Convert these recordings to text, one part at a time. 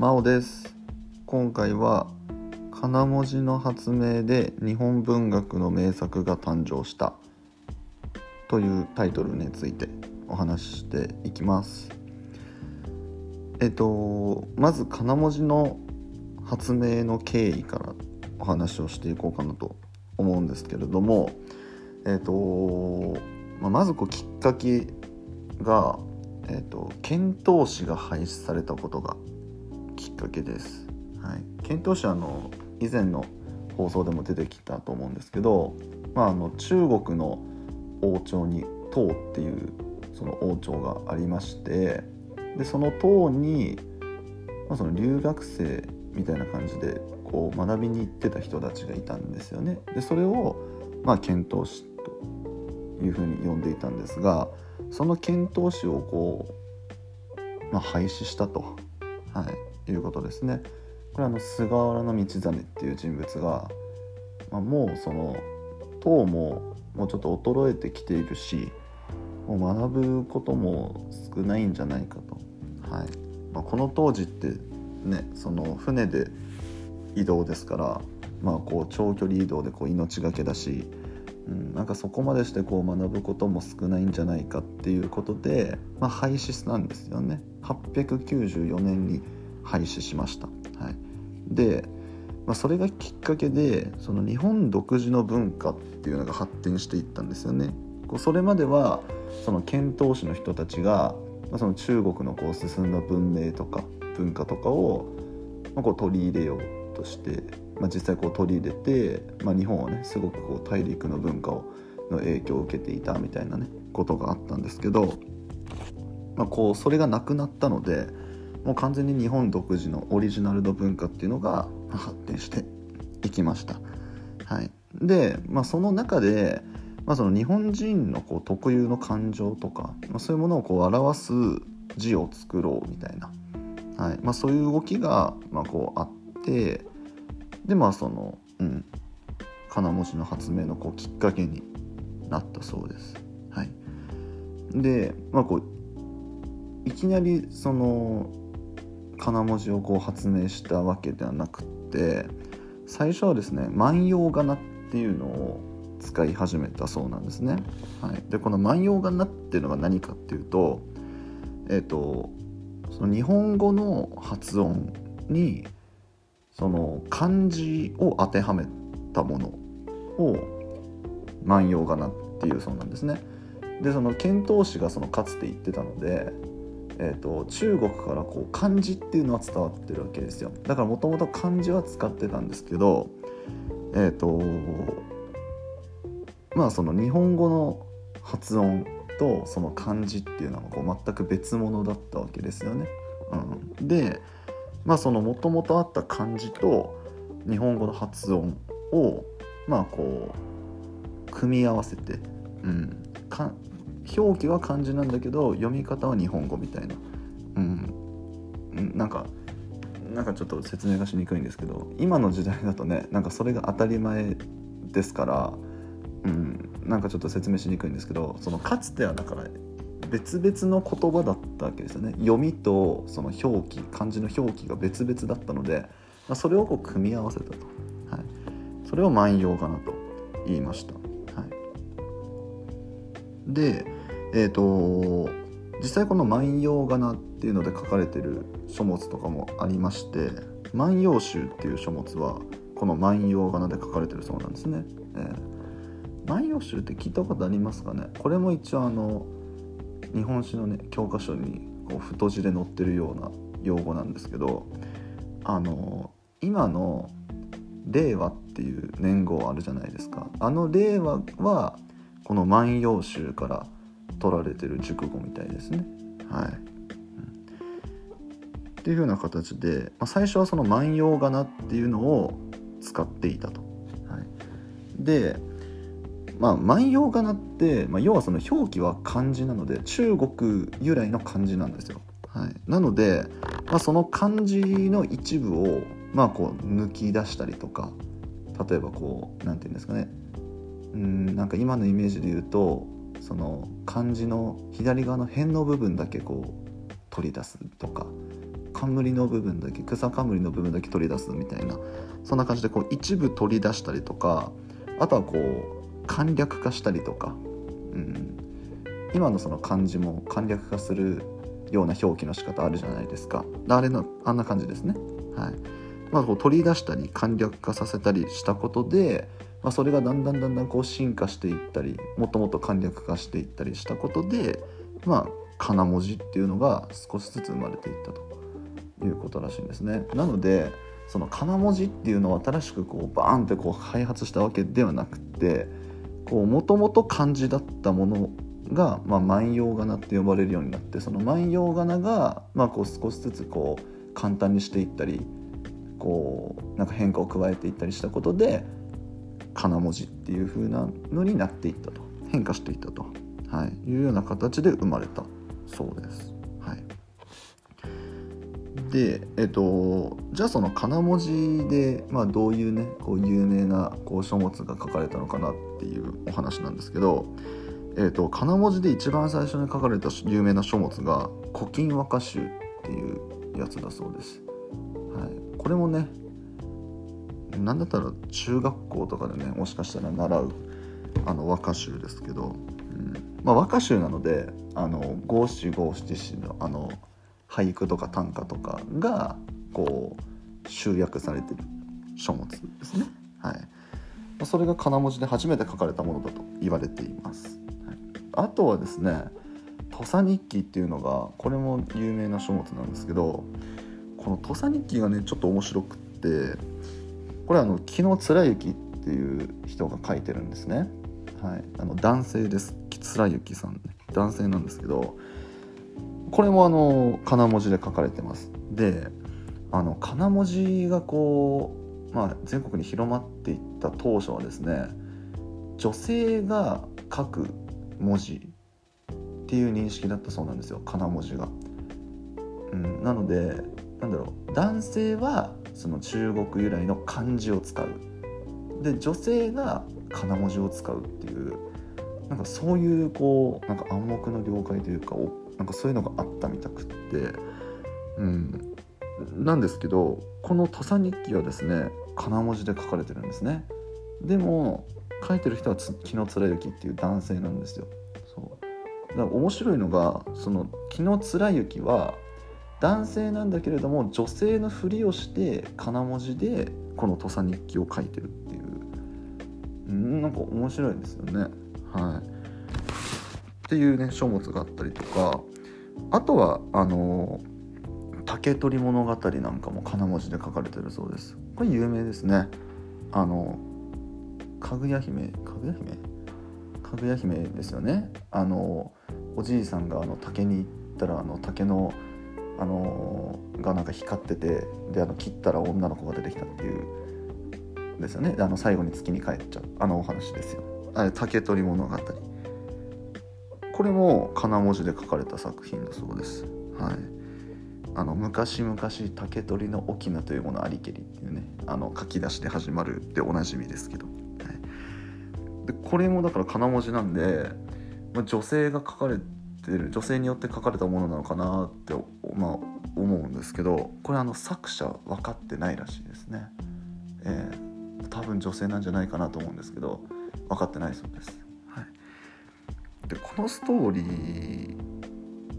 真央です。今回は金文字の発明で日本文学の名作が誕生した。というタイトルについてお話ししていきます。えっとまず金文字の発明の経緯からお話をしていこうかなと思うんですけれども。えっとま、まずこうきっかけが、えーと、遣唐使が廃止されたことがかけです。はい、遣唐使あの以前の放送でも出てきたと思うんですけど、まあ、あの中国の王朝に唐っていうその王朝がありましてでその唐に、まあ、その留学生みたいな感じでこう学びに行ってた人たちがいたんですよね。でそれを、まあ、遣唐使というふうに呼んでいたんですがその遣唐使をこう、まあ、廃止したと、はい、いうことですね。これあの菅原道真っていう人物が、まあ、もうその唐ももうちょっと衰えてきているしもう学ぶことも少ないんじゃないかと、はい。まあ、この当時ってねその船で移動ですから、まあ、こう長距離移動でこう命がけだしうん、なんかそこまでしてこう学ぶことも少ないんじゃないかっていうことで、まあ、廃止なんですよね。894年に廃止しました、はい、で、まあ、それがきっかけでその日本独自の文化っていうのが発展していったんですよね。こうそれまではその遣唐使の人たちが、まあ、その中国のこう進んだ文明とか文化とかを、まあ、こう取り入れようとしてまあ、実際こう取り入れて、まあ、日本はねすごくこう大陸の文化をの影響を受けていたみたいなねことがあったんですけど、まあ、こうそれがなくなったのでもう完全に日本独自のオリジナルの文化っていうのが発展していきました。はい、で、まあ、その中で、まあ、その日本人のこう特有の感情とか、まあ、そういうものをこう表す字を作ろうみたいな、はい。まあ、そういう動きがまあこうあってでまあそのうん。金文字の発明のこうきっかけになったそうです。はい、でまあこういきなりその金文字をこう発明したわけではなくって最初はですね万葉仮名っていうのを使い始めたそうなんですね。はい、でこの万葉仮名っていうのが何かっていうとえっ、ー、とその日本語の発音にその漢字を当てはめたものを万葉仮名っていうそうなんですね。でその遣唐使がそのかつて言ってたので、えーと、中国からこう漢字っていうのは伝わってるわけですよ。だからもともと漢字は使ってたんですけどえっ、ー、とまあその日本語の発音とその漢字っていうのはこう全く別物だったわけですよね。うん、でまあそのもともとあった漢字と日本語の発音をまあこう組み合わせて、うん、か表記は漢字なんだけど読み方は日本語みたいな、うん、なんかなんかちょっと説明がしにくいんですけど今の時代だとねなんかそれが当たり前ですから、うん、なんかちょっと説明しにくいんですけどそのかつてはだから別々の言葉だったわけですよね。読みとその表記漢字の表記が別々だったので、まあ、それをこう組み合わせたと、はい、それを万葉仮名と言いました、はい、でえっ、ー、と実際この「万葉仮名」っていうので書かれてる書物とかもありまして「万葉集」っていう書物はこの「万葉仮名」で書かれてるそうなんですね。えー、万葉集って聞いたことありますかね？これも一応あの日本史のね教科書にこう太字で載ってるような用語なんですけどあの今の令和っていう年号あるじゃないですかあの令和はこの「万葉集」から取られてる熟語みたいですね。はい、うん、っていうふうな形で、まあ、最初はその「万葉仮名」っていうのを使っていたと、はい、でまあ、万葉仮名って、まあ、要はその表記は漢字なので中国由来の漢字なんですよ。はい、なので、まあ、その漢字の一部を、まあ、こう抜き出したりとか例えばこう何て言うんですかね。うんなんか今のイメージで言うとその漢字の左側の辺の部分だけこう取り出すとか冠の部分だけ草冠の部分だけ取り出すみたいなそんな感じでこう一部取り出したりとかあとはこう簡略化したりとか、うん、今のその漢字も簡略化するような表記の仕方あるじゃないですか。あれのあんな感じですね。はい。まあ、こう取り出したり簡略化させたりしたことで、まあ、それがだんだんだんだんこう進化していったりもっともっと簡略化していったりしたことでまあかな文字っていうのが少しずつ生まれていったということらしいんですね。なのでそのかな文字っていうのを新しくこうバーンってこう開発したわけではなくてもともと漢字だったものが、まあ、万葉仮名って呼ばれるようになってその万葉仮名が、まあ、こう少しずつこう簡単にしていったりこうなんか変化を加えていったりしたことでかな文字っていう風なのになっていったと。変化していったと、はい、いうような形で生まれた。そうです。はい、でえっとじゃあそのかな文字で、まあ、どういうねこう有名なこう書物が書かれたのかなっていうお話なんですけどえーと、かな文字で一番最初に書かれた有名な書物が「古今和歌集」っていうやつだそうです。これもね何だったら中学校とかでねもしかしたら習うあの和歌集ですけど、うんまあ、和歌集なのであの五七五七七のあの俳句とか短歌とかがこう集約されてる書物ですね。はい、それがかな文字で初めて書かれたものだと言われています。あとはですね土佐日記っていうのがこれも有名な書物なんですけどこの土佐日記がねちょっと面白くってこれあの木野貫之っていう人が書いてるんですね。はい、あの男性です。貫之さん男性なんですけどこれもあの金文字で書かれてます。であの金文字がこう、まあ、全国に広まっていった当初はですね女性が書く文字っていう認識だったそうなんですよ。かな文字が。うん、なのでなんだろう。男性はその中国由来の漢字を使う。で女性がかな文字を使うっていう。なんかそういうこうなんか暗黙の了解というかなんかそういうのがあったみたくって。うん。なんですけどこの土佐日記はですねかな文字で書かれてるんですね。でも書いてる人は紀貫之っていう男性なんですよ。そう。だから面白いのがその紀貫之は男性なんだけれども女性のふりをしてかな文字でこの土佐日記を書いてるっていう。なんか面白いですよね。はい。っていうね書物があったりとか。あとはあの竹取物語なんかもかな文字で書かれてるそうです。これ有名ですね。あのかぐや姫かぐや姫？かぐや姫ですよね。あのおじいさんがあの竹に行ったらあの竹のあのがなんか光っててであの切ったら女の子が出てきたっていうですよね。あの最後に月に帰っちゃう。あのお話ですよ。あれ竹取物語。これもかな文字で書かれた作品だそうです。はい。あの昔々竹取の翁というものありけりっていうねあの書き出しで始まるでおなじみですけど。でこれもだから金文字なんで、まあ、女性が書かれてる女性によって書かれたものなのかなって、まあ、思うんですけどこれあの作者分かってないらしいですね、えー、多分女性なんじゃないかなと思うんですけど分かってないそうです、はい、でこのストーリー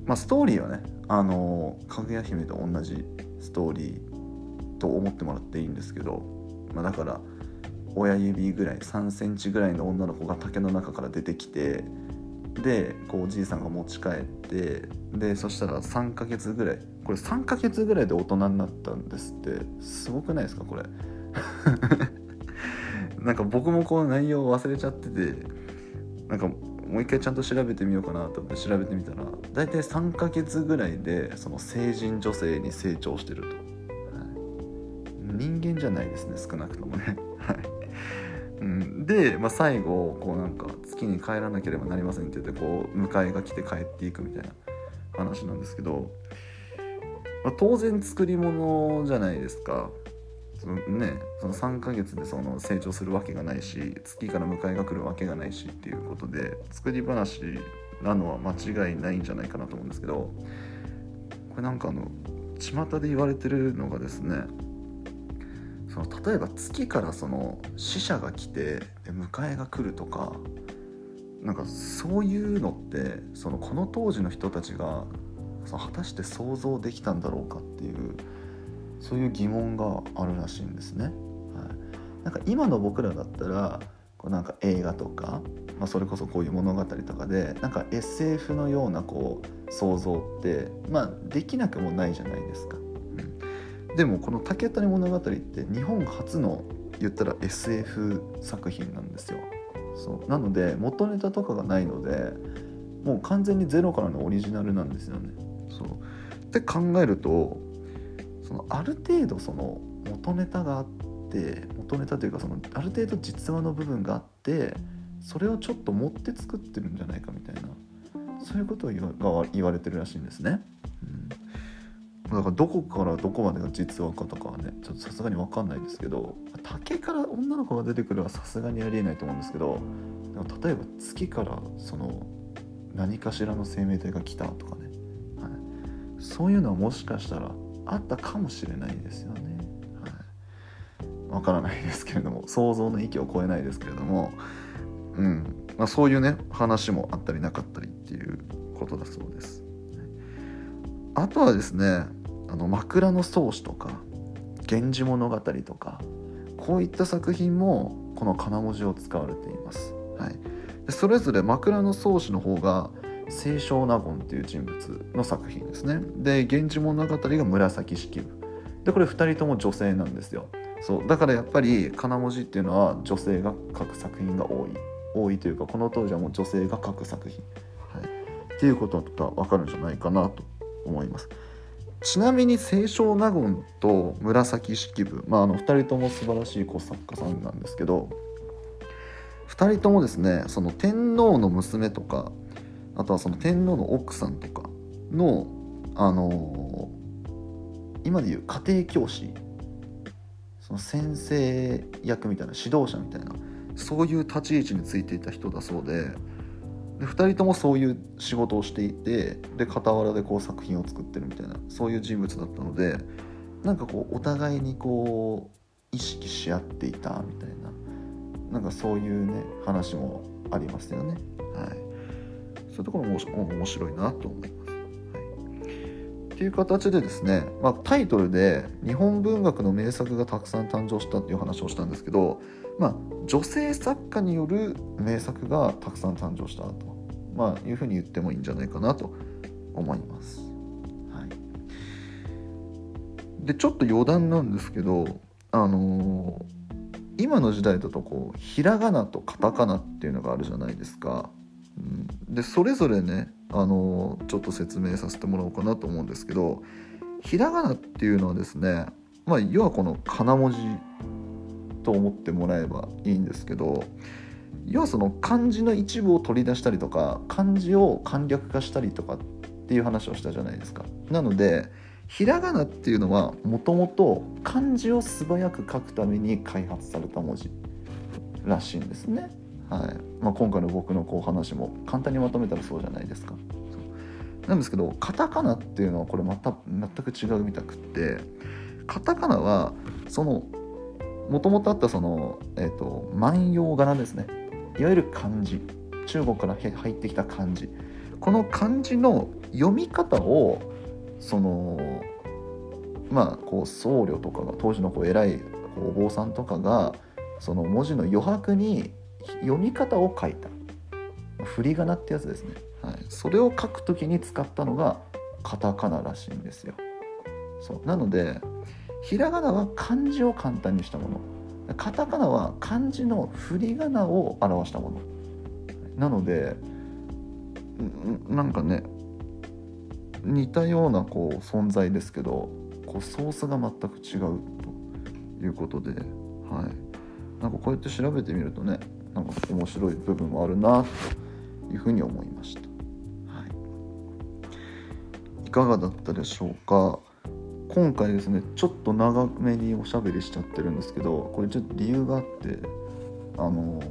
まあストーリーはねあのかぐや姫と同じストーリーと思ってもらっていいんですけど、まあ、だから親指ぐらい3センチぐらいの女の子が竹の中から出てきてでこうおじいさんが持ち帰ってでそしたら3ヶ月ぐらいこれ3ヶ月ぐらいで大人になったんですって。すごくないですかこれ？なんか僕もこの内容を忘れちゃっててなんかもう一回ちゃんと調べてみようかなと思って調べてみたら大体3ヶ月ぐらいでその成人女性に成長してると、人間じゃないですね少なくともね。はい。うん、で、まあ、最後こうなんか月に帰らなければなりませんって言ってこう迎えが来て帰っていくみたいな話なんですけど、まあ、当然作り物じゃないですか。そのね、その3ヶ月でその成長するわけがないし月から迎えが来るわけがないしっていうことで作り話なのは間違いないんじゃないかなと思うんですけどこれなんかあの巷で言われてるのがですねその例えば月からその死者が来てで迎えが来るとかなんかそういうのってそのこの当時の人たちがその果たして想像できたんだろうかっていうそういう疑問があるらしいんですね。はい、なんか今の僕らだったらこうなんか映画とか、まあ、それこそこういう物語とかでなんか SF のようなこう想像って、まあ、できなくもないじゃないですか。でもこの「竹谷物語」って日本初の言ったら SF 作品なんですよ。そうなので元ネタとかがないのでもう完全にゼロからのオリジナルなんですよね。そうって考えるとそのある程度その元ネタがあって元ネタというかそのある程度実話の部分があってそれをちょっと持って作ってるんじゃないかみたいなそういうことを言われてるらしいんですね。だからどこからどこまでが実話かとかはねちょっとさすがに分かんないですけど竹から女の子が出てくるはさすがにありえないと思うんですけどでも例えば月からその何かしらの生命体が来たとかね、はい、そういうのはもしかしたらあったかもしれないですよね。わ、はい、からないですけれども想像の域を超えないですけれども、うん。まあ、そういうね話もあったりなかったりっていうことだそうです。あとはですねあの枕草子とか「源氏物語」とかこういった作品もこの金文字を使われています。はい、でそれぞれ枕草子の方が清少納言っていう人物の作品ですね。で「源氏物語」が紫式部でこれ2人とも女性なんですよ。そうだからやっぱり金文字っていうのは女性が書く作品が多い多いというかこの当時はもう女性が書く作品、はい、っていうことが分かるんじゃないかなと思います。ちなみに清少納言と紫式部、まあ、あの2人とも素晴らしい作家さんなんですけど2人ともですねその天皇の娘とかあとはその天皇の奥さんとかのあのー、今でいう家庭教師その先生役みたいな指導者みたいなそういう立ち位置についていた人だそうで。で2人ともそういう仕事をしていてで傍らでこう作品を作ってるみたいなそういう人物だったのでなんかこうお互いにこう意識し合っていたみたいななんかそういうね話もありますよね。はい、そういうところも面白いなと思います。はい、っていう形でですね、まあ、タイトルで日本文学の名作がたくさん誕生したっていう話をしたんですけど、まあ、女性作家による名作がたくさん誕生したとまあ、いうふうに言ってもいいんじゃないかなと思います。はい、でちょっと余談なんですけど、あのー、今の時代だとこうひらがなとカタカナっていうのがあるじゃないですか。うん、でそれぞれね、あのー、ちょっと説明させてもらおうかなと思うんですけどひらがなっていうのはですね、まあ、要はこのかな文字と思ってもらえばいいんですけど要はその漢字の一部を取り出したりとか漢字を簡略化したりとかっていう話をしたじゃないですか。なのでひらがなっていうのはもともと漢字を素早く書くために開発された文字らしいんですね。はいまあ、今回の僕のこう話も簡単にまとめたらそうじゃないですか。なんですけどカタカナっていうのはこれまた全く違うみたくってカタカナはそのもともとあったその、えーと万葉仮名ですねいわゆる漢字中国から入ってきた漢字。この漢字の読み方をそのまあこう僧侶とかが当時のこう偉いお坊さんとかがその文字の余白に読み方を書いた。振り仮名ってやつですね、はい、それを書く時に使ったのがカタカナらしいんですよ。そう。なのでひらがなは漢字を簡単にしたもの。カタカナは漢字の振り仮名を表したもの。なのでなんかね似たようなこう存在ですけどこうソースが全く違うということで、はい、なんかこうやって調べてみるとねなんか面白い部分もあるなというふうに思いました、はい、いかがだったでしょうか？今回ですねちょっと長めにおしゃべりしちゃってるんですけどこれちょっと理由があってあの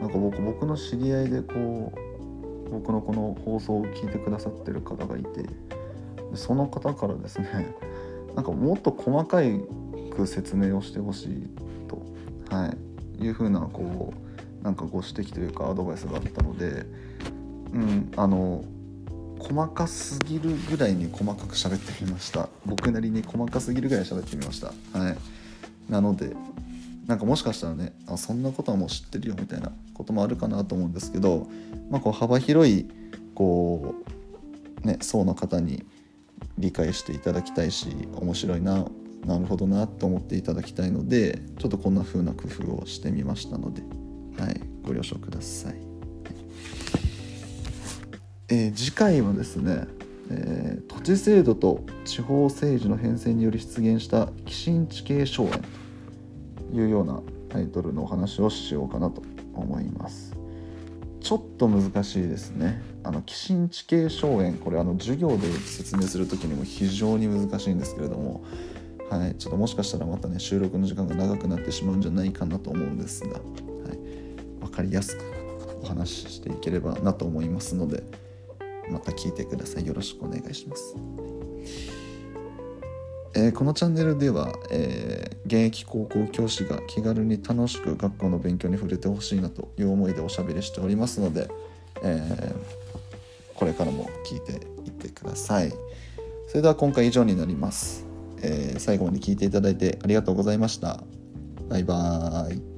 なんか僕僕の知り合いでこう僕のこの放送を聞いてくださってる方がいてその方からですね なんかもっと細かいく説明をしてほしいと、はい、いうふうなこうなんかご指摘というかアドバイスがあったので、うん、あの細かすぎるぐらいに細かく喋ってみました。僕なりに細かすぎるぐらい喋ってみました。はい。なのでなんかもしかしたらねあそんなことはもう知ってるよみたいなこともあるかなと思うんですけど、まあ、こう幅広いこうね層の方に理解していただきたいし面白いななるほどなと思っていただきたいのでちょっとこんな風な工夫をしてみましたので、はい、ご了承ください。えー、次回はですね、えー、土地制度と地方政治の変遷により出現した寄進地形荘園というようなタイトルのお話をしようかなと思います。ちょっと難しいですね。あの寄進地形荘園これあの授業で説明する時にも非常に難しいんですけれども、はい、ちょっともしかしたらまたね収録の時間が長くなってしまうんじゃないかなと思うんですが、はい、分かりやすくお話ししていければなと思いますのでまた聞いてくださいよろしくお願いします。えー、このチャンネルでは、えー、現役高校教師が気軽に楽しく学校の勉強に触れてほしいなという思いでおしゃべりしておりますので、え、これからも聞いていってください。それでは今回以上になります。え最後まで聞いていただいてありがとうございました。バイバーイ。